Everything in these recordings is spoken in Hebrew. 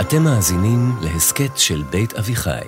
אתם מאזינים להסכת של בית אביחי.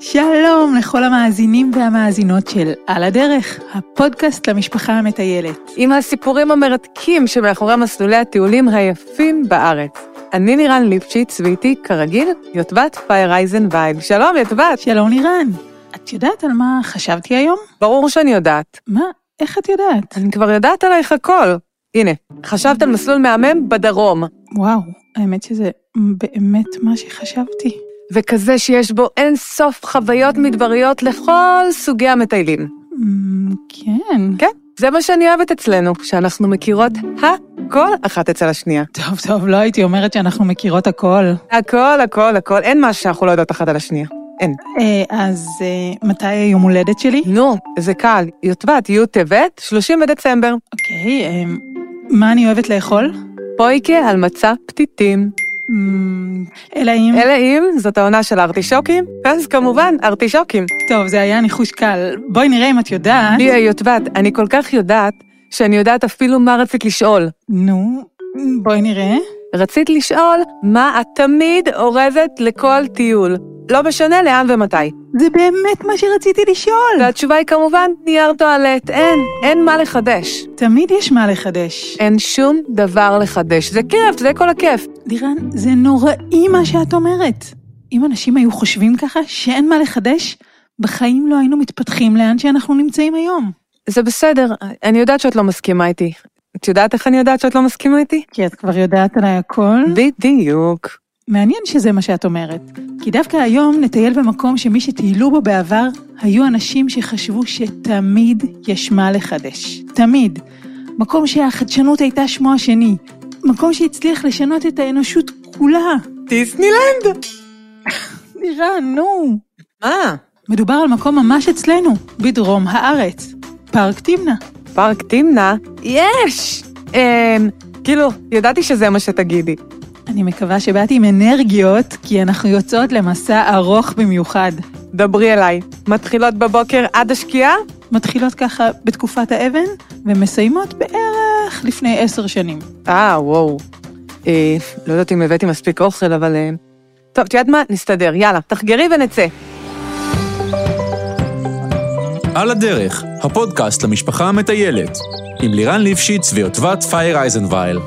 שלום לכל המאזינים והמאזינות של על הדרך, הפודקאסט למשפחה המטיילת. עם הסיפורים המרתקים שמאחורי מסלולי הטיולים היפים בארץ. אני לירן ליפשיץ, ואיתי, כרגיל, יוטבת פייר אייזנווייל. שלום, יוטבת. שלום לירן. את יודעת על מה חשבתי היום? ברור שאני יודעת. מה? איך את יודעת? אני כבר יודעת עלייך הכל. הנה, חשבת על מסלול מהמם בדרום. וואו, האמת שזה באמת מה שחשבתי. וכזה שיש בו אין סוף חוויות מדבריות לכל סוגי המטיילים. אמ, כן. כן, זה מה שאני אוהבת אצלנו, שאנחנו מכירות הכל אחת אצל השנייה. טוב, טוב, לא הייתי אומרת שאנחנו מכירות הכל. הכל, הכל, הכל, אין משהו שאנחנו לא יודעות אחת על השנייה. אין. אה, אז אה, מתי היום הולדת שלי? נו, זה קל. יוטבת, י' טבת, 30 בדצמבר. אוקיי, אה, מה אני אוהבת לאכול? פויקה על מצע פתיתים. אמ, אלא אם... אלא אם זאת העונה של הארטישוקים, אז כמובן, ארטישוקים. טוב, זה היה ניחוש קל. בואי נראה אם את יודעת. לי היוטבת, אני כל כך יודעת, שאני יודעת אפילו מה רצית לשאול. נו, בואי נראה. רצית לשאול מה את תמיד אורזת לכל טיול. לא משנה לאן ומתי. זה באמת מה שרציתי לשאול. והתשובה היא כמובן נייר טואלט, אין, אין מה לחדש. תמיד יש מה לחדש. אין שום דבר לחדש. זה כיף, זה כל הכיף. לירן, זה נוראי מה שאת אומרת. אם אנשים היו חושבים ככה שאין מה לחדש, בחיים לא היינו מתפתחים לאן שאנחנו נמצאים היום. זה בסדר, אני יודעת שאת לא מסכימה איתי. את יודעת איך אני יודעת שאת לא מסכימה איתי? כי את כבר יודעת עליי הכל. בדיוק. מעניין שזה מה שאת אומרת. כי דווקא היום נטייל במקום שמי שטיילו בו בעבר היו אנשים שחשבו שתמיד יש מה לחדש. תמיד. מקום שהחדשנות הייתה שמו השני. מקום שהצליח לשנות את האנושות כולה. דיסנילנד! לירן, נו. מה? מדובר על מקום ממש אצלנו, בדרום הארץ. פארק תמנע. פארק תמנע? יש! אמ, כאילו, ידעתי שזה מה שתגידי. אני מקווה שבאת עם אנרגיות, כי אנחנו יוצאות למסע ארוך במיוחד. דברי אליי. מתחילות בבוקר עד השקיעה? מתחילות ככה בתקופת האבן, ומסיימות בערך לפני עשר שנים. אה, וואו. אה, לא יודעת אם הבאתי מספיק אוכל, אבל... אה... טוב, את יודעת מה? נסתדר. יאללה, תחגרי ונצא. על הדרך, הפודקאסט למשפחה המטיילת, עם לירן ליפשיץ ויוטבת פייר אייזנווייל.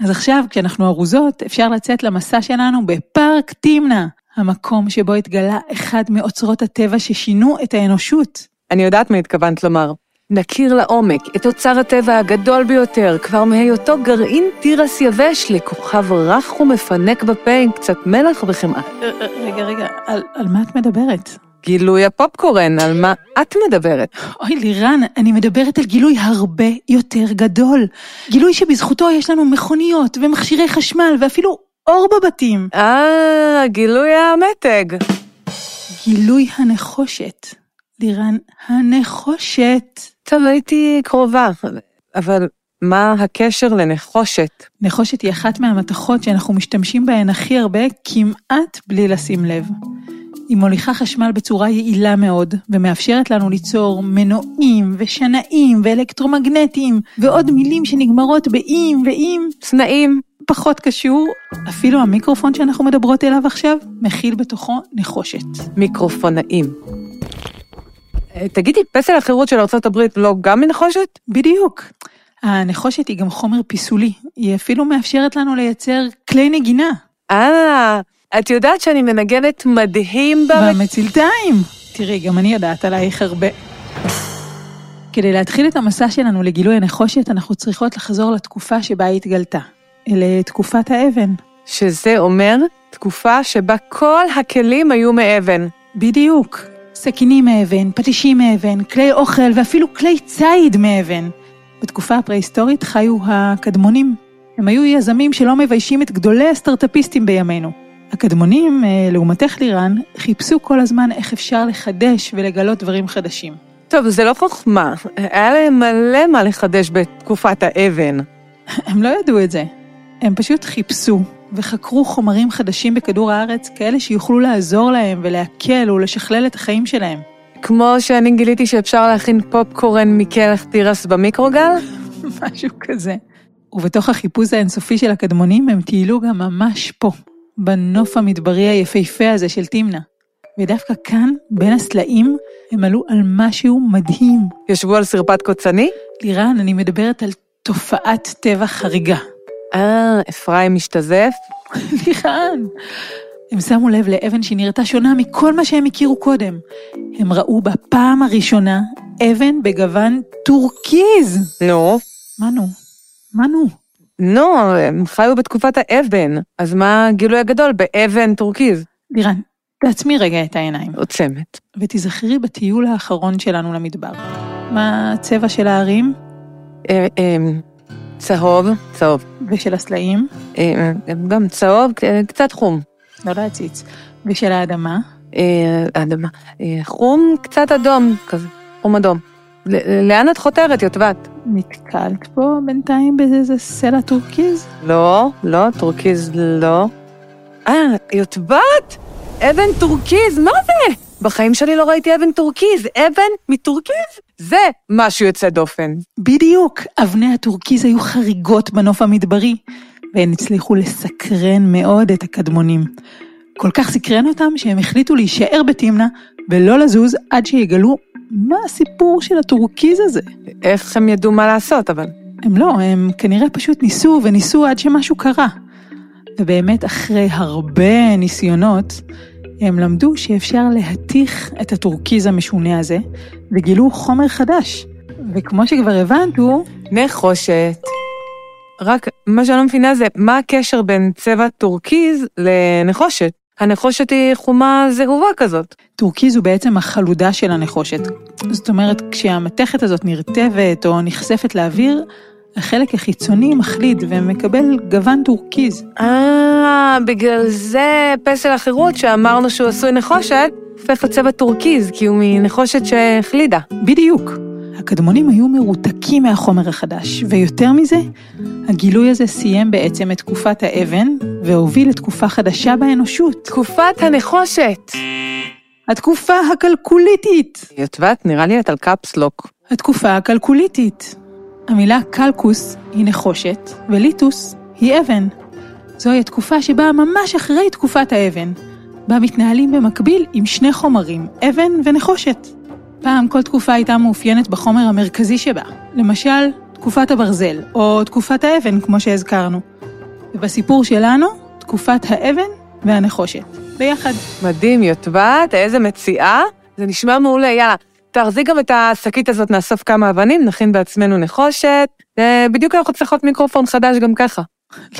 אז עכשיו, כשאנחנו ארוזות, אפשר לצאת למסע שלנו בפארק תמנע, המקום שבו התגלה אחד מאוצרות הטבע ששינו את האנושות. אני יודעת מה התכוונת לומר. נכיר לעומק את אוצר הטבע הגדול ביותר, כבר מהיותו גרעין תירס יבש לכוכב רך ומפנק בפה עם קצת מלח וחמאה. רגע, רגע, על, על מה את מדברת? גילוי הפופקורן, על מה את מדברת? אוי, לירן, אני מדברת על גילוי הרבה יותר גדול. גילוי שבזכותו יש לנו מכוניות ומכשירי חשמל ואפילו אור בבתים. אה, גילוי המתג. גילוי הנחושת. לירן, הנחושת. טוב, הייתי קרובה, אבל מה הקשר לנחושת? נחושת היא אחת מהמתכות שאנחנו משתמשים בהן הכי הרבה, כמעט בלי לשים לב. היא מוליכה חשמל בצורה יעילה מאוד, ומאפשרת לנו ליצור מנועים ושנאים ואלקטרומגנטים, ועוד מילים שנגמרות באם ואם. צנעים. פחות קשור, אפילו המיקרופון שאנחנו מדברות אליו עכשיו, מכיל בתוכו נחושת. מיקרופונאים. תגידי, פסל החירות של ארה"ב לא גם מנחושת? בדיוק. הנחושת היא גם חומר פיסולי, היא אפילו מאפשרת לנו לייצר כלי נגינה. אה, את יודעת שאני מנגנת מדהים ב... במצלתיים. תראי, גם אני יודעת עלייך הרבה. כדי להתחיל את המסע שלנו לגילוי הנחושת, אנחנו צריכות לחזור לתקופה שבה היא התגלתה. אלה תקופת האבן. שזה אומר תקופה שבה כל הכלים היו מאבן. בדיוק. סכינים מאבן, פטישים מאבן, כלי אוכל ואפילו כלי ציד מאבן. בתקופה הפרה-היסטורית חיו הקדמונים. הם היו יזמים שלא מביישים את גדולי הסטארט-אפיסטים בימינו. הקדמונים, אה, לעומתך לירן, חיפשו כל הזמן איך אפשר לחדש ולגלות דברים חדשים. טוב, זה לא חוכמה. היה להם מלא מה לחדש בתקופת האבן. הם לא ידעו את זה. הם פשוט חיפשו, וחקרו חומרים חדשים בכדור הארץ, כאלה שיוכלו לעזור להם ולהקל ולשכלל את החיים שלהם. כמו שאני גיליתי שאפשר להכין פופקורן מקלח תירס במיקרוגל? משהו כזה. ובתוך החיפוש האינסופי של הקדמונים הם טיילו גם ממש פה, בנוף המדברי היפהפה הזה של תמנע. ודווקא כאן, בין הסלעים, הם עלו על משהו מדהים. ישבו על סרפד קוצני? לירן, אני מדברת על תופעת טבע חריגה. אה, אפרים משתזף? לירן. הם שמו לב לאבן שנראתה שונה מכל מה שהם הכירו קודם. הם ראו בפעם הראשונה אבן בגוון טורקיז. נו. מה נו? מה נו? נו, הם חיו בתקופת האבן, אז מה הגילוי הגדול באבן טורקיז? לירן, תעצמי רגע את העיניים. עוצמת. ותיזכרי בטיול האחרון שלנו למדבר. מה הצבע של ההרים אה, אה, צהוב, צהוב. ושל הסלעים? אה, גם צהוב, קצת חום. לא להציץ. ושל האדמה? אה, אדמה. אה, חום, קצת אדום, כזה, חום אדום. לאן את חותרת, יוטבת? נתקלת פה בינתיים באיזה סלע טורקיז? לא, לא, טורקיז לא. אה, יוטבת? אבן טורקיז, מה זה? בחיים שלי לא ראיתי אבן טורקיז, אבן מטורקיז? זה משהו יוצא דופן. בדיוק, אבני הטורקיז היו חריגות בנוף המדברי, והן הצליחו לסקרן מאוד את הקדמונים. כל כך סקרן אותם שהם החליטו להישאר בתמנע ולא לזוז עד שיגלו מה הסיפור של הטורקיז הזה. איך הם ידעו מה לעשות, אבל... הם לא, הם כנראה פשוט ניסו וניסו עד שמשהו קרה. ובאמת אחרי הרבה ניסיונות, הם למדו שאפשר להתיך את הטורקיז המשונה הזה, וגילו חומר חדש. וכמו שכבר הבנת הוא, נחושת. רק מה שאני לא מבינה זה מה הקשר בין צבע טורקיז לנחושת. הנחושת היא חומה זהובה כזאת. טורקיז הוא בעצם החלודה של הנחושת. זאת אומרת, כשהמתכת הזאת נרטבת או נחשפת לאוויר, החלק החיצוני מחליד ומקבל גוון טורקיז. אה, בגלל זה פסל החירות שאמרנו שהוא עשוי נחושת, הופך לצבע טורקיז, כי הוא מנחושת שהחלידה. בדיוק. הקדמונים היו מרותקים מהחומר החדש, ויותר מזה, הגילוי הזה סיים בעצם את תקופת האבן, והוביל לתקופה חדשה באנושות, תקופת הנחושת. התקופה הקלקוליטית. יוטבת, נראה לי את על קפסלוק. התקופה הקלקוליטית. המילה קלקוס היא נחושת, וליטוס היא אבן. זוהי התקופה שבאה ממש אחרי תקופת האבן, בה מתנהלים במקביל עם שני חומרים, אבן ונחושת. פעם כל תקופה הייתה מאופיינת בחומר המרכזי שבה, למשל, תקופת הברזל, או תקופת האבן, כמו שהזכרנו. ובסיפור שלנו, תקופת האבן והנחושת, ביחד. מדהים, יוטבת, איזה מציאה. זה נשמע מעולה, יאללה. תארזי גם את השקית הזאת, נאסוף כמה אבנים, נכין בעצמנו נחושת. בדיוק אנחנו צריכות מיקרופון חדש גם ככה.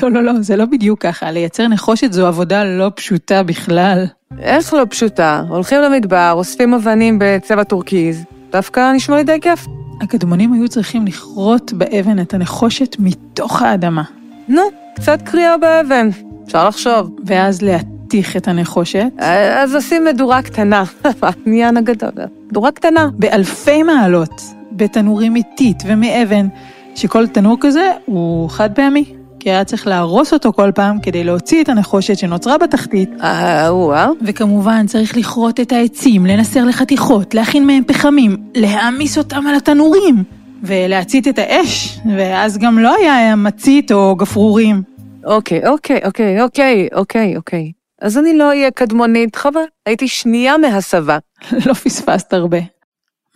לא, לא, לא, זה לא בדיוק ככה. לייצר נחושת זו עבודה לא פשוטה בכלל. איך לא פשוטה? הולכים למדבר, אוספים אבנים בצבע טורקיז. דווקא נשמע לי די כיף. הקדמונים היו צריכים לכרות באבן את הנחושת מתוך האדמה, נו, קצת קריאה באבן, אפשר לחשוב. ואז להתיך את הנחושת אה, אז עושים מדורה קטנה, העניין הגדול, מדורה קטנה. באלפי מעלות, בתנורים מטיט ומאבן, שכל תנור כזה הוא חד פעמי, כי היה צריך להרוס אותו כל פעם כדי להוציא את הנחושת שנוצרה בתחתית, אה, וואו. וכמובן צריך לכרות את העצים, לנסר לחתיכות, להכין מהם פחמים, להעמיס אותם על התנורים, ולהצית את האש, ואז גם לא היה מצית או גפרורים. אוקיי, אוקיי, אוקיי, אוקיי, אוקיי, אוקיי. אז אני לא אהיה קדמונית, חבל, הייתי שנייה מהסבה. לא פספסת הרבה.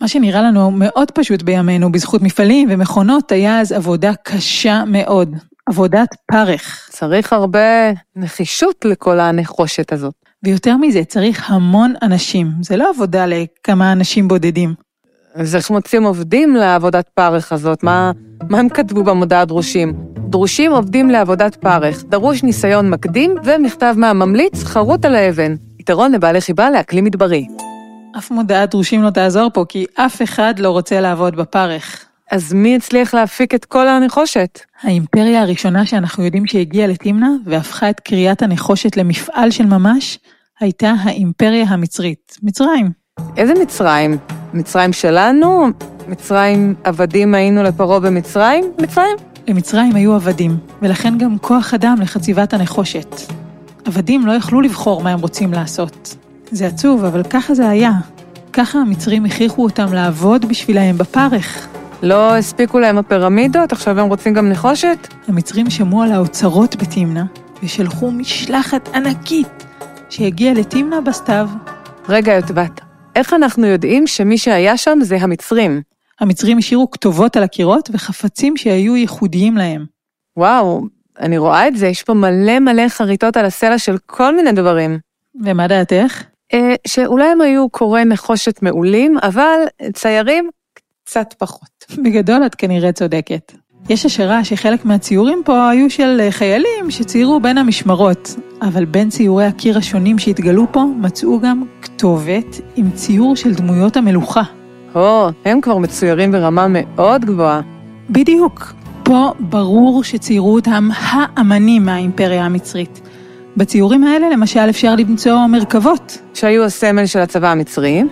מה שנראה לנו מאוד פשוט בימינו בזכות מפעלים ומכונות היה אז עבודה קשה מאוד. עבודת פרך. צריך הרבה נחישות לכל הנחושת הזאת. ויותר מזה, צריך המון אנשים. זה לא עבודה לכמה אנשים בודדים. אז איך מוצאים עובדים לעבודת פרך הזאת? מה, מה הם כתבו במודעה דרושים? דרושים עובדים לעבודת פרך, דרוש ניסיון מקדים ומכתב מהממליץ חרוט על האבן. יתרון לבעלי חיבה לאקלים מדברי. אף מודעת דרושים לא תעזור פה, כי אף אחד לא רוצה לעבוד בפרך. אז מי הצליח להפיק את כל הנחושת? האימפריה הראשונה שאנחנו יודעים שהגיעה לתמנע והפכה את קריאת הנחושת למפעל של ממש, הייתה האימפריה המצרית, מצרים. איזה מצרים? מצרים שלנו? מצרים עבדים היינו לפרעה במצרים? מצרים? למצרים היו עבדים, ולכן גם כוח אדם לחציבת הנחושת. עבדים לא יכלו לבחור מה הם רוצים לעשות. זה עצוב, אבל ככה זה היה. ככה המצרים הכריחו אותם לעבוד בשבילהם בפרך. לא הספיקו להם הפירמידות, עכשיו הם רוצים גם נחושת? המצרים שמעו על האוצרות בתמנע, ושלחו משלחת ענקית שהגיעה לתמנע בסתיו. רגע, יוטבת, איך אנחנו יודעים שמי שהיה שם זה המצרים? המצרים השאירו כתובות על הקירות וחפצים שהיו ייחודיים להם. וואו, אני רואה את זה, יש פה מלא מלא חריטות על הסלע של כל מיני דברים. ומה דעתך? אה, שאולי הם היו קוראי נחושת מעולים, אבל ציירים קצת פחות. בגדול את כנראה צודקת. יש השערה שחלק מהציורים פה היו של אה, חיילים שציירו בין המשמרות, אבל בין ציורי הקיר השונים שהתגלו פה מצאו גם כתובת עם ציור של דמויות המלוכה. או, הם כבר מצוירים ברמה מאוד גבוהה. בדיוק. פה ברור שציירו אותם האמנים מהאימפריה המצרית. בציורים האלה למשל אפשר למצוא מרכבות, שהיו הסמל של הצבא המצרי,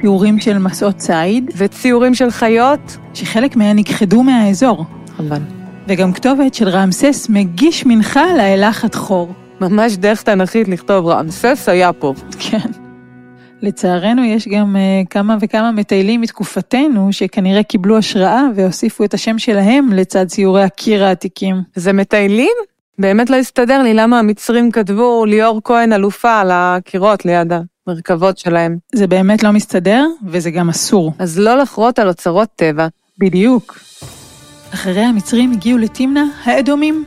ציורים של מסעות ציד, וציורים של חיות. שחלק מהן נכחדו מהאזור, חבל. וגם כתובת של רעמסס מגיש מנחה לאלה חתחור. ממש דרך תנכית לכתוב רעמסס היה פה. כן. לצערנו יש גם uh, כמה וכמה מטיילים מתקופתנו שכנראה קיבלו השראה והוסיפו את השם שלהם לצד ציורי הקיר העתיקים. זה מטיילים? באמת לא הסתדר לי למה המצרים כתבו ליאור כהן אלופה על הקירות ליד המרכבות שלהם. זה באמת לא מסתדר, וזה גם אסור. אז לא לחרות על אוצרות טבע. בדיוק. אחרי המצרים הגיעו לתמנע האדומים.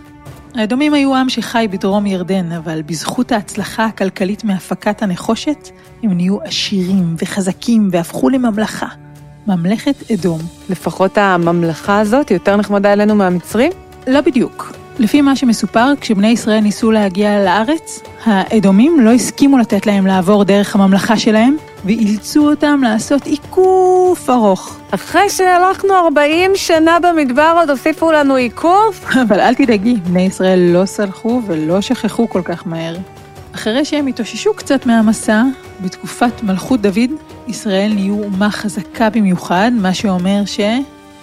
האדומים היו עם שחי בדרום ירדן, אבל בזכות ההצלחה הכלכלית מהפקת הנחושת, הם נהיו עשירים וחזקים והפכו לממלכה. ממלכת אדום. לפחות הממלכה הזאת יותר נחמדה אלינו מהמצרים? לא בדיוק. לפי מה שמסופר, כשבני ישראל ניסו להגיע לארץ, האדומים לא הסכימו לתת להם לעבור דרך הממלכה שלהם, ואילצו אותם לעשות עיקוף ארוך. אחרי שהלכנו 40 שנה במדבר עוד הוסיפו לנו עיקוף? אבל אל תדאגי, בני ישראל לא סלחו ולא שכחו כל כך מהר. אחרי שהם התאוששו קצת מהמסע, בתקופת מלכות דוד, ישראל נהיו אומה חזקה במיוחד, מה שאומר ש...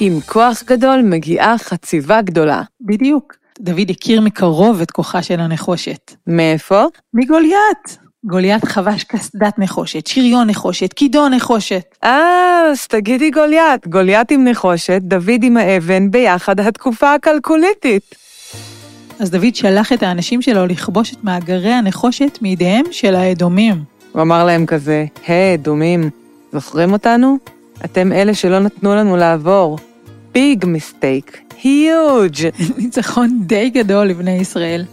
עם כוח גדול מגיעה חציבה גדולה. בדיוק. דוד הכיר מקרוב את כוחה של הנחושת. מאיפה? מגוליית! גוליית חבש קסדת נחושת, שריון נחושת, כידון נחושת. אה, אז תגידי גוליית. גוליית עם נחושת, דוד עם האבן, ביחד התקופה הקלקוליתית. אז דוד שלח את האנשים שלו לכבוש את מאגרי הנחושת מידיהם של האדומים. הוא אמר להם כזה, היי, אדומים, זוכרים אותנו? אתם אלה שלא נתנו לנו לעבור. ביג מיסטייק, היוג'. ניצחון די גדול לבני ישראל.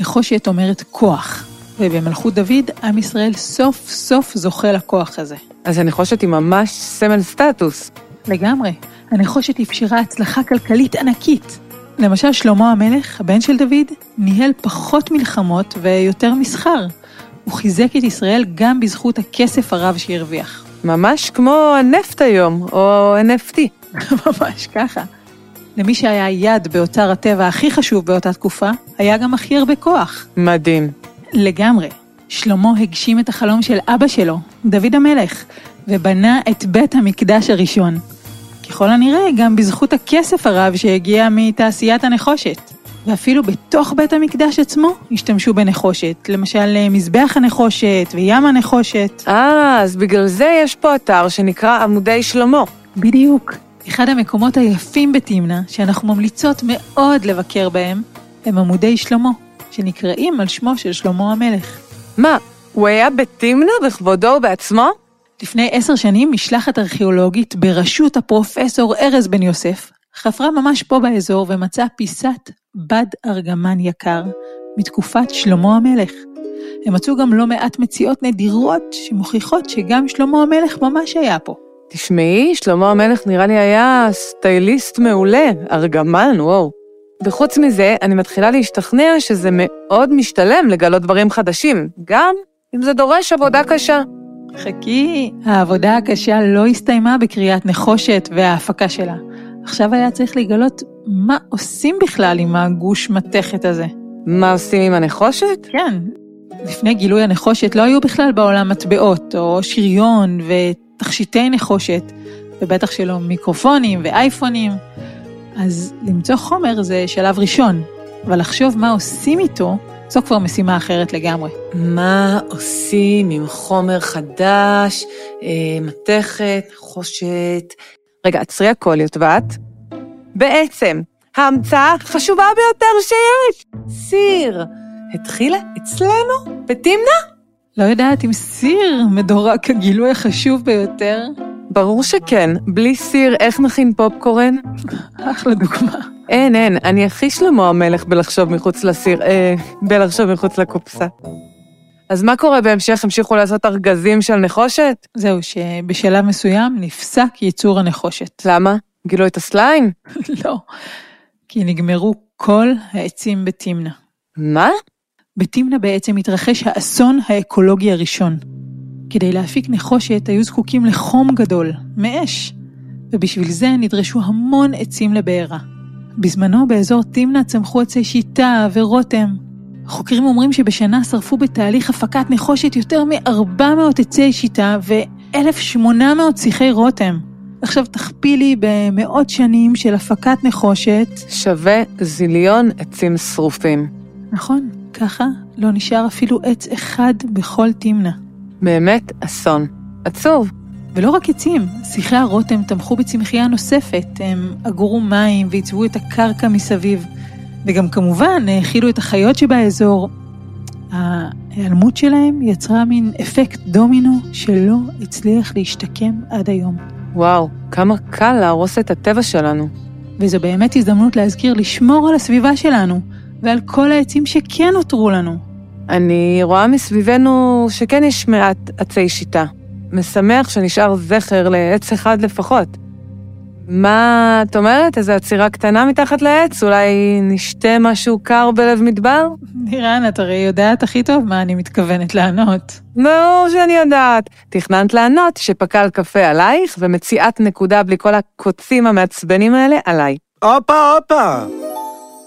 נחושת אומרת כוח, ובמלכות דוד, עם ישראל סוף סוף זוכה לכוח הזה. אז הנחושת היא ממש סמל סטטוס. לגמרי. הנחושת אפשרה הצלחה כלכלית ענקית. למשל, שלמה המלך, הבן של דוד, ניהל פחות מלחמות ויותר מסחר. הוא חיזק את ישראל גם בזכות הכסף הרב שהרוויח. ממש כמו הנפט היום, או NFT. ממש ככה. למי שהיה יד באוצר הטבע הכי חשוב באותה תקופה, היה גם הכי הרבה כוח. מדהים. לגמרי. שלמה הגשים את החלום של אבא שלו, דוד המלך, ובנה את בית המקדש הראשון. ככל הנראה, גם בזכות הכסף הרב שהגיע מתעשיית הנחושת. ואפילו בתוך בית המקדש עצמו השתמשו בנחושת, למשל מזבח הנחושת וים הנחושת. אה, אז בגלל זה יש פה אתר שנקרא עמודי שלמה. בדיוק. אחד המקומות היפים בתמנע, שאנחנו ממליצות מאוד לבקר בהם, הם עמודי שלמה, שנקראים על שמו של שלמה המלך. מה, הוא היה בתמנע בכבודו ובעצמו? לפני עשר שנים משלחת ארכיאולוגית בראשות הפרופסור ארז בן יוסף חפרה ממש פה באזור ומצאה פיסת בד ארגמן יקר מתקופת שלמה המלך. הם מצאו גם לא מעט מציאות נדירות שמוכיחות שגם שלמה המלך ממש היה פה. תשמעי, שלמה המלך נראה לי היה סטייליסט מעולה, ארגמן, וואו. וחוץ מזה, אני מתחילה להשתכנע שזה מאוד משתלם לגלות דברים חדשים, גם אם זה דורש עבודה קשה. חכי, העבודה הקשה לא הסתיימה בקריאת נחושת וההפקה שלה. עכשיו היה צריך לגלות מה עושים בכלל עם הגוש מתכת הזה. מה עושים עם הנחושת? כן, לפני גילוי הנחושת לא היו בכלל בעולם מטבעות, או שריון ותכשיטי נחושת, ובטח שלא מיקרופונים ואייפונים. אז למצוא חומר זה שלב ראשון, אבל לחשוב מה עושים איתו, זו כבר משימה אחרת לגמרי. מה עושים עם חומר חדש, אה, מתכת, נחושת? רגע, עצרי הכל, יוטבת. בעצם, ההמצאה החשובה ביותר שיש, סיר, התחילה אצלנו, בתמנע. לא יודעת אם סיר מדורג כגילוי החשוב ביותר. ברור שכן, בלי סיר, איך נכין פופקורן? אחלה דוגמה. אין, אין, אני הכי שלמה המלך בלחשוב מחוץ לסיר, אה, בלחשוב מחוץ לקופסה. אז מה קורה בהמשך? המשיכו לעשות ארגזים של נחושת? זהו, שבשלב מסוים נפסק ייצור הנחושת. למה? גילו את הסליים? לא, כי נגמרו כל העצים בתמנע. מה? בתמנע בעצם התרחש האסון האקולוגי הראשון. כדי להפיק נחושת היו זקוקים לחום גדול, מאש, ובשביל זה נדרשו המון עצים לבעירה. בזמנו באזור תמנע צמחו עצי שיטה ורותם. חוקרים אומרים שבשנה שרפו בתהליך הפקת נחושת יותר מ-400 עצי שיטה ו-1,800 שיחי רותם. עכשיו תכפילי במאות שנים של הפקת נחושת. שווה זיליון עצים שרופים. נכון, ככה לא נשאר אפילו עץ אחד בכל תמנע. באמת אסון. עצוב. ולא רק עצים, שיחי הרותם תמכו בצמחייה נוספת, הם אגרו מים ועיצבו את הקרקע מסביב, וגם כמובן האכילו את החיות שבאזור. ההיעלמות שלהם יצרה מין אפקט דומינו שלא הצליח להשתקם עד היום. וואו, כמה קל להרוס את הטבע שלנו. וזו באמת הזדמנות להזכיר לשמור על הסביבה שלנו, ועל כל העצים שכן נותרו לנו. אני רואה מסביבנו שכן יש מעט עצי שיטה. משמח שנשאר זכר לעץ אחד לפחות. מה את אומרת? איזו עצירה קטנה מתחת לעץ? אולי נשתה משהו קר בלב מדבר? נירן, את הרי יודעת הכי טוב מה אני מתכוונת לענות. ברור שאני יודעת. תכננת לענות שפקל קפה עלייך, ומציאת נקודה בלי כל הקוצים המעצבנים האלה עליי. הופה, הופה!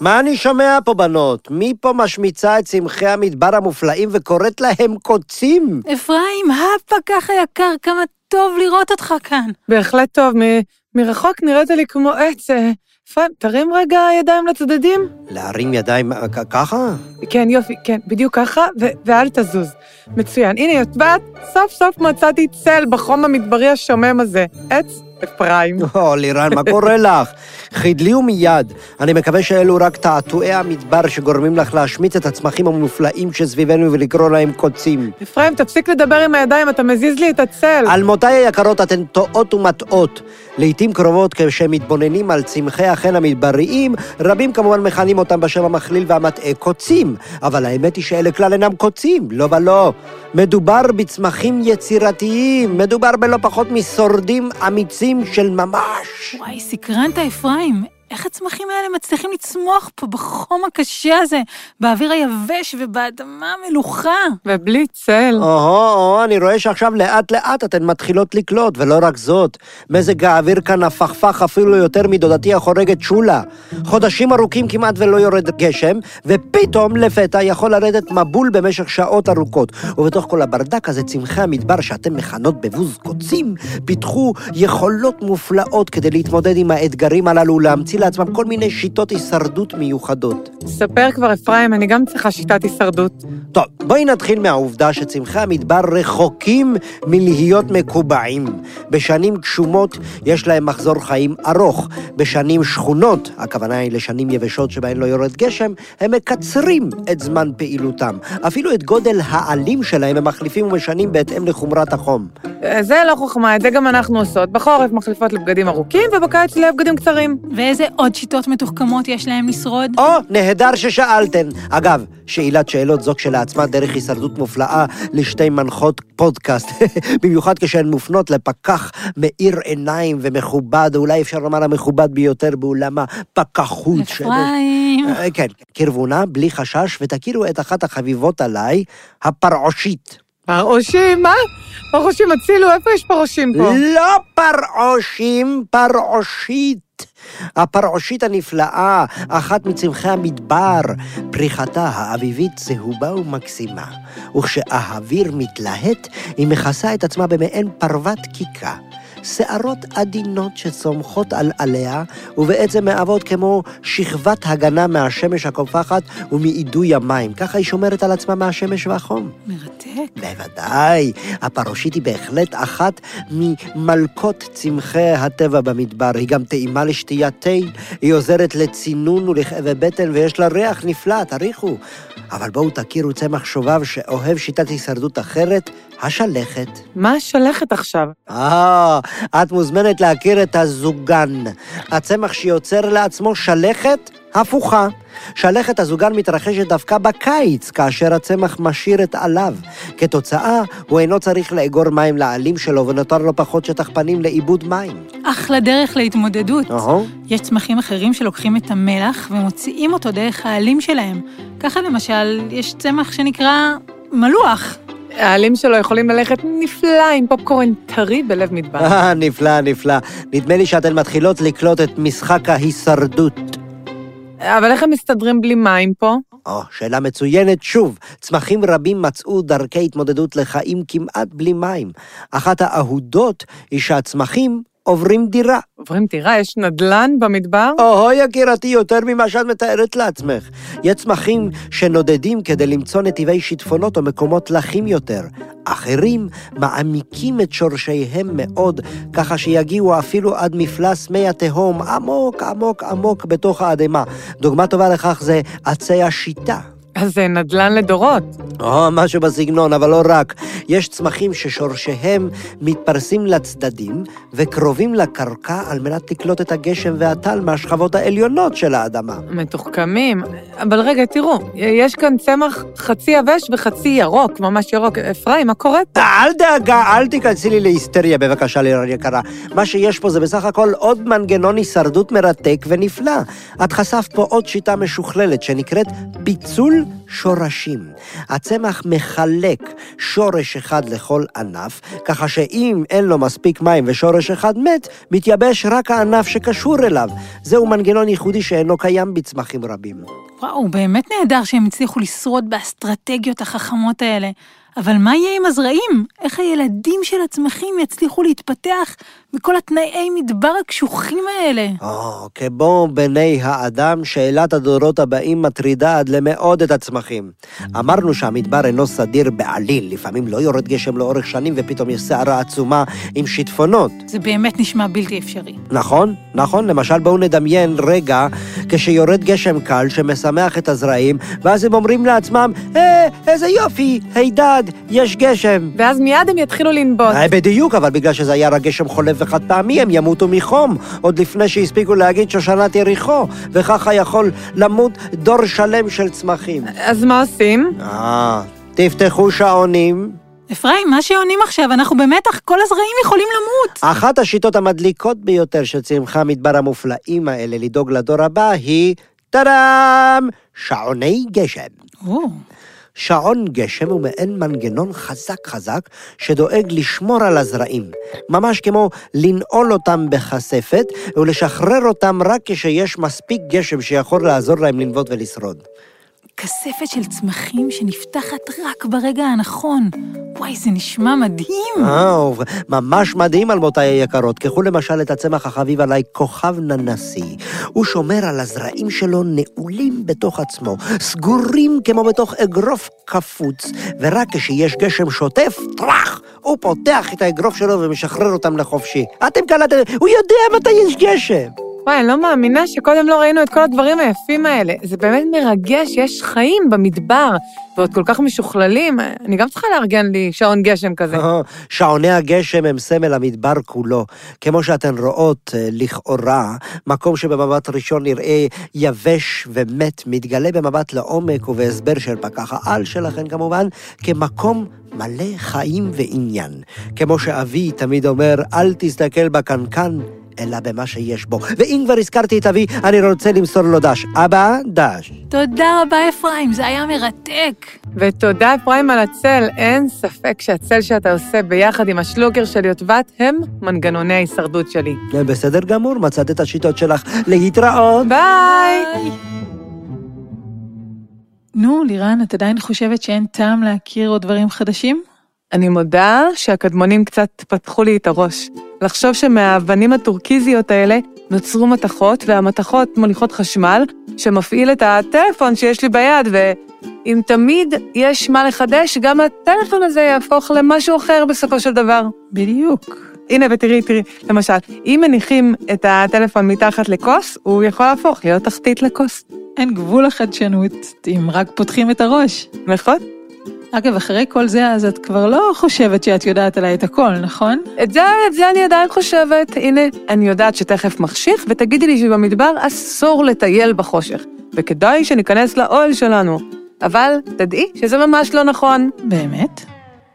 מה אני שומע פה, בנות? מי פה משמיצה את צמחי המדבר המופלאים וקוראת להם קוצים? אפרים, הפקח היקר, כמה טוב לראות אותך כאן. בהחלט טוב, מ- מרחוק נראית לי כמו עץ. אה, אפרים, תרים רגע ידיים לצדדים. להרים ידיים אה, כ- ככה? כן, יופי, כן, בדיוק ככה, ו- ואל תזוז. מצוין. הנה, יוטבת, סוף סוף מצאתי צל בחום המדברי השומם הזה. עץ אפרים. או, לירן, מה קורה לך? חידלי ומיד. אני מקווה שאלו רק תעתועי המדבר שגורמים לך להשמיץ את הצמחים המופלאים שסביבנו ולקרוא להם קוצים. אפרים, תפסיק לדבר עם הידיים, אתה מזיז לי את הצל. אלמותיי היקרות, אתן טועות ומטעות. לעתים קרובות, כשהם מתבוננים על צמחי החן המדבריים, רבים כמובן מכנים אותם בשם המכליל והמטעה קוצים. אבל האמת היא שאלה כלל אינם קוצים, לא ולא. מדובר בצמחים יצירתיים, מדובר בלא פחות משורדים אמיצים של ממש. וואי, סקרנת, אפרים. איך הצמחים האלה מצליחים לצמוח פה בחום הקשה הזה, באוויר היבש ובאדמה המלוכה? ובלי צל. או-הו, אני רואה שעכשיו לאט-לאט אתן מתחילות לקלוט, ולא רק זאת, מזג האוויר כאן הפכפך אפילו יותר מדודתי החורגת שולה. חודשים ארוכים כמעט ולא יורד גשם, ופתאום לפתע יכול לרדת מבול במשך שעות ארוכות. ובתוך כל הברדק הזה, צמחי המדבר שאתם מכנות בבוז קוצים, פיתחו יכולות מופלאות כדי להתמודד עם האתגרים הללו ולהמציא לעצמם כל מיני שיטות הישרדות מיוחדות. ספר כבר, אפרים, אני גם צריכה שיטת הישרדות. טוב, בואי נתחיל מהעובדה שצמחי המדבר רחוקים מלהיות מקובעים. בשנים גשומות יש להם מחזור חיים ארוך. בשנים שכונות, הכוונה היא לשנים יבשות שבהן לא יורד גשם, הם מקצרים את זמן פעילותם. אפילו את גודל העלים שלהם הם מחליפים ומשנים בהתאם לחומרת החום. אה, זה לא חוכמה, את זה גם אנחנו עושות. בחורף מחליפות לבגדים ארוכים, ובקיץ לבגדים קצרים. ואיזה עוד שיטות מתוחכמות יש להם לשרוד? או, נהדר ששאלתן. אגב, שאלת שאלות זו כשלעצמה דרך הישרדות מופלאה לשתי מנחות פודקאסט, במיוחד כשהן מופנות לפקח מאיר עיניים ומכובד, אולי אפשר לומר המכובד ביותר בעולם הפקחות שלו. אפרים. אה, כן, קרבו נא בלי חשש ותכירו את אחת החביבות עליי, הפרעושית. פרעושים, מה? פרעושים הצילו, איפה יש פרעושים פה? לא פרעושים, פרעושית. הפרעושית הנפלאה, אחת מצמחי המדבר, פריחתה האביבית צהובה ומקסימה, וכשהאוויר מתלהט, היא מכסה את עצמה במעין פרוות קיקה. שערות עדינות שצומחות על עליה, ובעצם מהוות כמו שכבת הגנה מהשמש הקופחת ומאידוי המים. ככה היא שומרת על עצמה מהשמש והחום. מרתק. בוודאי, הפרשית היא בהחלט אחת ממלכות צמחי הטבע במדבר. היא גם טעימה לשתיית תה, היא עוזרת לצינון ולכאבי בטן, ויש לה ריח נפלא, תריחו. אבל בואו תכירו צמח שובב שאוהב שיטת הישרדות אחרת, השלכת. מה השלכת עכשיו? אה, את מוזמנת להכיר את הזוגן. הצמח שיוצר לעצמו שלכת הפוכה. שלכת הזוגן מתרחשת דווקא בקיץ, כאשר הצמח משאיר את עליו. כתוצאה, הוא אינו צריך לאגור מים לעלים שלו, ונותר לו פחות שטח פנים לעיבוד מים. אחלה דרך להתמודדות. אהו. יש צמחים אחרים שלוקחים את המלח ומוציאים אותו דרך העלים שלהם. ככה למשל, יש צמח שנקרא מלוח. העלים שלו יכולים ללכת נפלא עם פופקורן טרי בלב מדבר. אה, נפלא, נפלא. נדמה לי שאתן מתחילות לקלוט את משחק ההישרדות. אבל איך הם מסתדרים בלי מים פה? או, שאלה מצוינת שוב. צמחים רבים מצאו דרכי התמודדות לחיים כמעט בלי מים. אחת האהודות היא שהצמחים עוברים דירה. עוברים דירה, יש נדלן במדבר? או, יקירתי, יותר ממה שאת מתארת לעצמך. יש צמחים שנודדים כדי למצוא נתיבי שיטפונות או מקומות לחים יותר. אחרים מעמיקים את שורשיהם מאוד, ככה שיגיעו אפילו עד מפלס מי התהום, עמוק, עמוק, עמוק בתוך האדמה. דוגמה טובה לכך זה עצי השיטה. אז זה נדלן לדורות. או, משהו בסגנון, אבל לא רק. יש צמחים ששורשיהם מתפרסים לצדדים וקרובים לקרקע על מנת לקלוט את הגשם והטל מהשכבות העליונות של האדמה. מתוחכמים. אבל רגע, תראו, יש כאן צמח חצי יבש וחצי ירוק, ממש ירוק. אפרים, מה קורה פה? אל דאגה, אל תיכנסי לי להיסטריה בבקשה, לירון יקרה. מה שיש פה זה בסך הכל עוד מנגנון הישרדות מרתק ונפלא. את חשפת פה עוד שיטה משוכללת שנקראת פיצול שורשים. הצמח מחלק שורש אחד לכל ענף, ככה שאם אין לו מספיק מים ושורש אחד מת, מתייבש רק הענף שקשור אליו. זהו מנגנון ייחודי שאינו קיים בצמחים רבים. וואו, באמת נהדר שהם הצליחו לשרוד באסטרטגיות החכמות האלה. אבל מה יהיה עם הזרעים? איך הילדים של הצמחים יצליחו להתפתח בכל התנאי מדבר הקשוחים האלה? או, כמו בני האדם, שאלת הדורות הבאים מטרידה עד למאוד את הצמחים. אמרנו שהמדבר אינו סדיר בעליל, לפעמים לא יורד גשם לאורך שנים ופתאום יש סערה עצומה עם שיטפונות. זה באמת נשמע בלתי אפשרי. נכון, נכון. למשל, בואו נדמיין רגע כשיורד גשם קל שמשמח את הזרעים, ואז הם אומרים לעצמם, אה, איזה יופי, הידד, יש גשם. ואז מיד הם יתחילו לנבוט. אה, בדיוק, אבל בגלל שזה היה רק גשם חולף וחד פעמי, הם ימותו מחום, עוד לפני שהספיקו להגיד שושנת יריחו, וככה יכול למות דור שלם של צמחים. אז מה עושים? אה, תפתחו שעונים. אפרים, מה שעונים עכשיו? אנחנו במתח, כל הזרעים יכולים למות. אחת השיטות המדליקות ביותר של צמחי המדבר המופלאים האלה לדאוג לדור הבא היא, טאדאם, שעוני גשם. או, שעון גשם הוא מעין מנגנון חזק חזק שדואג לשמור על הזרעים, ממש כמו לנעול אותם בכספת ולשחרר אותם רק כשיש מספיק גשם שיכול לעזור להם לנבוט ולשרוד. כספת של צמחים שנפתחת רק ברגע הנכון. וואי, זה נשמע מדהים. אה, ממש מדהים אלמותיי היקרות. קחו למשל את הצמח החביב עליי, כוכב ננסי. הוא שומר על הזרעים שלו נעולים בתוך עצמו, סגורים כמו בתוך אגרוף קפוץ, ורק כשיש גשם שוטף, טראח, הוא פותח את האגרוף שלו ומשחרר אותם לחופשי. אתם קלטתם, הוא יודע מתי יש גשם. וואי, אני לא מאמינה שקודם לא ראינו את כל הדברים היפים האלה. זה באמת מרגש, יש חיים במדבר, ועוד כל כך משוכללים. אני גם צריכה לארגן לי שעון גשם כזה. שעוני הגשם הם סמל המדבר כולו. כמו שאתן רואות, אה, לכאורה, מקום שבמבט ראשון נראה יבש ומת, מתגלה במבט לעומק ובהסבר של פקח העל שלכן כמובן, כמקום מלא חיים ועניין. כמו שאבי תמיד אומר, אל תסתכל בקנקן. אלא במה שיש בו. ואם כבר הזכרתי את אבי, אני רוצה למסור לו דש. אבא, דש. תודה רבה, אפרים, זה היה מרתק. ותודה, אפרים, על הצל. אין ספק שהצל שאתה עושה ביחד עם השלוקר של יוטבת הם מנגנוני ההישרדות שלי. בסדר גמור, מצאת את השיטות שלך. להתראות. ביי! נו, לירן, את עדיין חושבת שאין טעם להכיר עוד דברים חדשים? אני מודה שהקדמונים קצת פתחו לי את הראש. לחשוב שמהאבנים הטורקיזיות האלה נוצרו מתכות, והמתכות מוליכות חשמל, שמפעיל את הטלפון שיש לי ביד, ואם תמיד יש מה לחדש, גם הטלפון הזה יהפוך למשהו אחר בסופו של דבר. בדיוק. הנה, ותראי, תראי, למשל, אם מניחים את הטלפון מתחת לכוס, הוא יכול להפוך להיות תחתית לכוס. אין גבול לחדשנות, אם רק פותחים את הראש. נכון? אגב, אחרי כל זה, אז את כבר לא חושבת שאת יודעת עליי את הכל, נכון? את זה, את זה אני עדיין חושבת. הנה, אני יודעת שתכף מחשיך, ותגידי לי שבמדבר אסור לטייל בחושך, וכדאי שניכנס לאוהל שלנו. אבל תדעי שזה ממש לא נכון. באמת?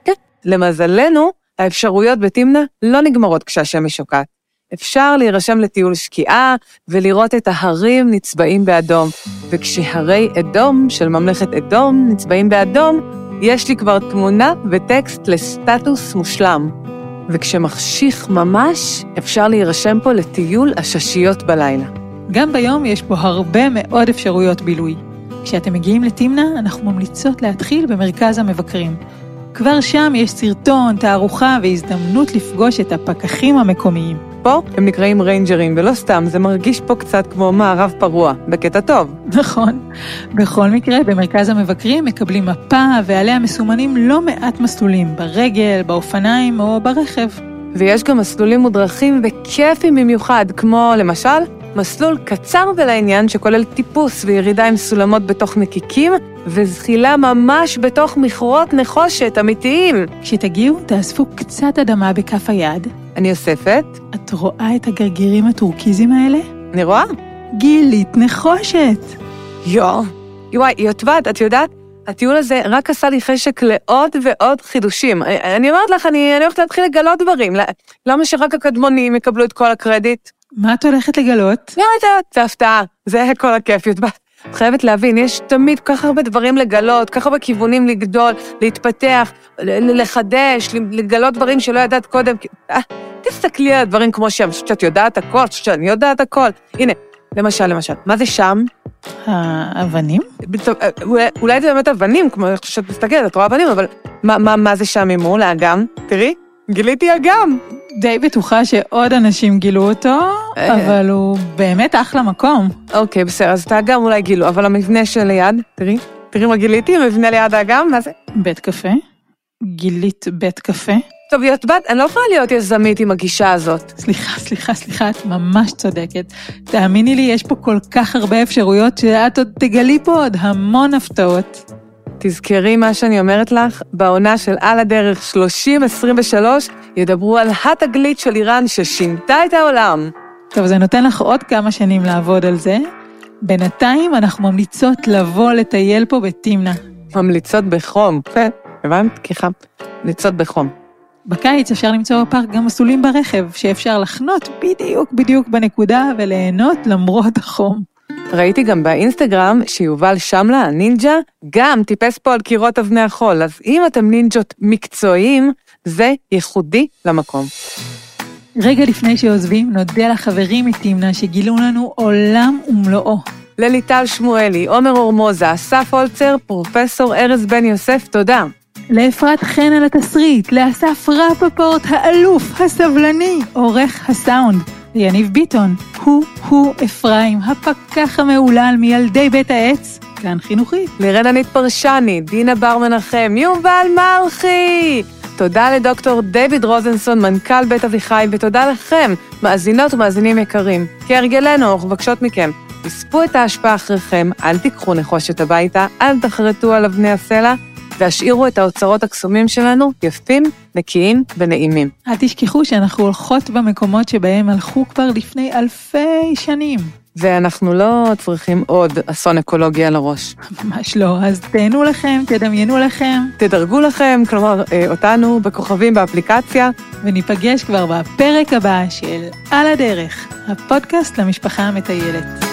כן. למזלנו, האפשרויות בתמנע לא נגמרות כשהשמש שוקעת. אפשר להירשם לטיול שקיעה ולראות את ההרים נצבעים באדום. וכשהרי אדום של ממלכת אדום נצבעים באדום, יש לי כבר תמונה וטקסט לסטטוס מושלם. וכשמחשיך ממש, אפשר להירשם פה לטיול הששיות בלילה. גם ביום יש פה הרבה מאוד אפשרויות בילוי. כשאתם מגיעים לתמנע, אנחנו ממליצות להתחיל במרכז המבקרים. כבר שם יש סרטון, תערוכה והזדמנות לפגוש את הפקחים המקומיים. פה הם נקראים ריינג'רים, ולא סתם, זה מרגיש פה קצת כמו מערב פרוע, בקטע טוב. נכון. בכל מקרה, במרכז המבקרים מקבלים מפה ועליה מסומנים לא מעט מסלולים, ברגל, באופניים או ברכב. ויש גם מסלולים מודרכים וכיפים במיוחד, כמו למשל, מסלול קצר ולעניין שכולל טיפוס וירידה עם סולמות בתוך נקיקים, וזחילה ממש בתוך מכרות נחושת אמיתיים. כשתגיעו, תאספו קצת אדמה בכף היד. אני אוספת. את רואה את הגרגירים הטורקיזיים האלה? אני רואה? גילית נחושת. יואו. וואי, יוטבת, את יודעת? הטיול הזה רק עשה לי חשק לעוד ועוד חידושים. אני, אני אומרת לך, אני, אני הולכת להתחיל לגלות דברים. למה שרק הקדמונים יקבלו את כל הקרדיט? מה את הולכת לגלות? לא יודעת, זה הפתעה, זה כל הכיף, יוטבת. את חייבת להבין, יש תמיד כל כך הרבה דברים לגלות, כל כך הרבה כיוונים לגדול, להתפתח, לחדש, לגלות דברים שלא ידעת קודם. אה, תסתכלי על הדברים כמו שהם, שאת יודעת הכל, שאני יודעת הכל. הנה, למשל, למשל, מה זה שם? האבנים? אולי זה באמת אבנים, כמו שאת מסתכלת, את רואה אבנים, אבל מה, מה, מה זה שם ממול, האגם? תראי, גיליתי אגם. די בטוחה שעוד אנשים גילו אותו, אבל הוא באמת אחלה מקום. אוקיי, בסדר, אז את האגם אולי גילו, אבל המבנה שליד, תראי, תראי מה גיליתי, המבנה ליד האגם, מה זה? בית קפה? גילית בית קפה? טוב, להיות בת, אני לא יכולה להיות יזמית עם הגישה הזאת. סליחה, סליחה, סליחה, את ממש צודקת. תאמיני לי, יש פה כל כך הרבה אפשרויות שאת עוד תגלי פה עוד המון הפתעות. תזכרי מה שאני אומרת לך, בעונה של על הדרך 3023 ידברו על התגלית של איראן ששינתה את העולם. טוב, זה נותן לך עוד כמה שנים לעבוד על זה. בינתיים אנחנו ממליצות לבוא לטייל פה בתמנע. ממליצות בחום, כן, הבנת? חם. ממליצות בחום. בקיץ אפשר למצוא בפארק גם מסלולים ברכב, שאפשר לחנות בדיוק בדיוק בנקודה וליהנות למרות החום. ראיתי גם באינסטגרם שיובל שמלה, הנינג'ה, גם טיפס פה על קירות אבני החול, אז אם אתם נינג'ות מקצועיים, זה ייחודי למקום. רגע לפני שעוזבים, נודה לחברים מתמנע שגילו לנו עולם ומלואו. לליטל שמואלי, עומר אורמוזה, אסף הולצר, פרופסור ארז בן יוסף, תודה. לאפרת חן על התסריט, לאסף רפפורט האלוף, הסבלני, עורך הסאונד, ליניב ביטון, הוא-הוא אפרים, הפקח המהולל מילדי בית העץ, גן חינוכי. לרננית פרשני, דינה בר מנחם, יובל מרחי! תודה לדוקטור דויד רוזנסון, מנכ"ל בית אביחי, ותודה לכם, מאזינות ומאזינים יקרים. כהרגלנו, אנחנו מבקשות מכם, תספו את ההשפעה אחריכם, אל תיקחו נחושת הביתה, אל תחרטו על אבני הסלע, והשאירו את האוצרות הקסומים שלנו יפים, נקיים ונעימים. אל תשכחו שאנחנו הולכות במקומות שבהם הלכו כבר לפני אלפי שנים. ואנחנו לא צריכים עוד אסון אקולוגי על הראש. ממש לא, אז תהנו לכם, תדמיינו לכם. תדרגו לכם, כלומר, אה, אותנו בכוכבים באפליקציה. וניפגש כבר בפרק הבא של על הדרך, הפודקאסט למשפחה המטיילת.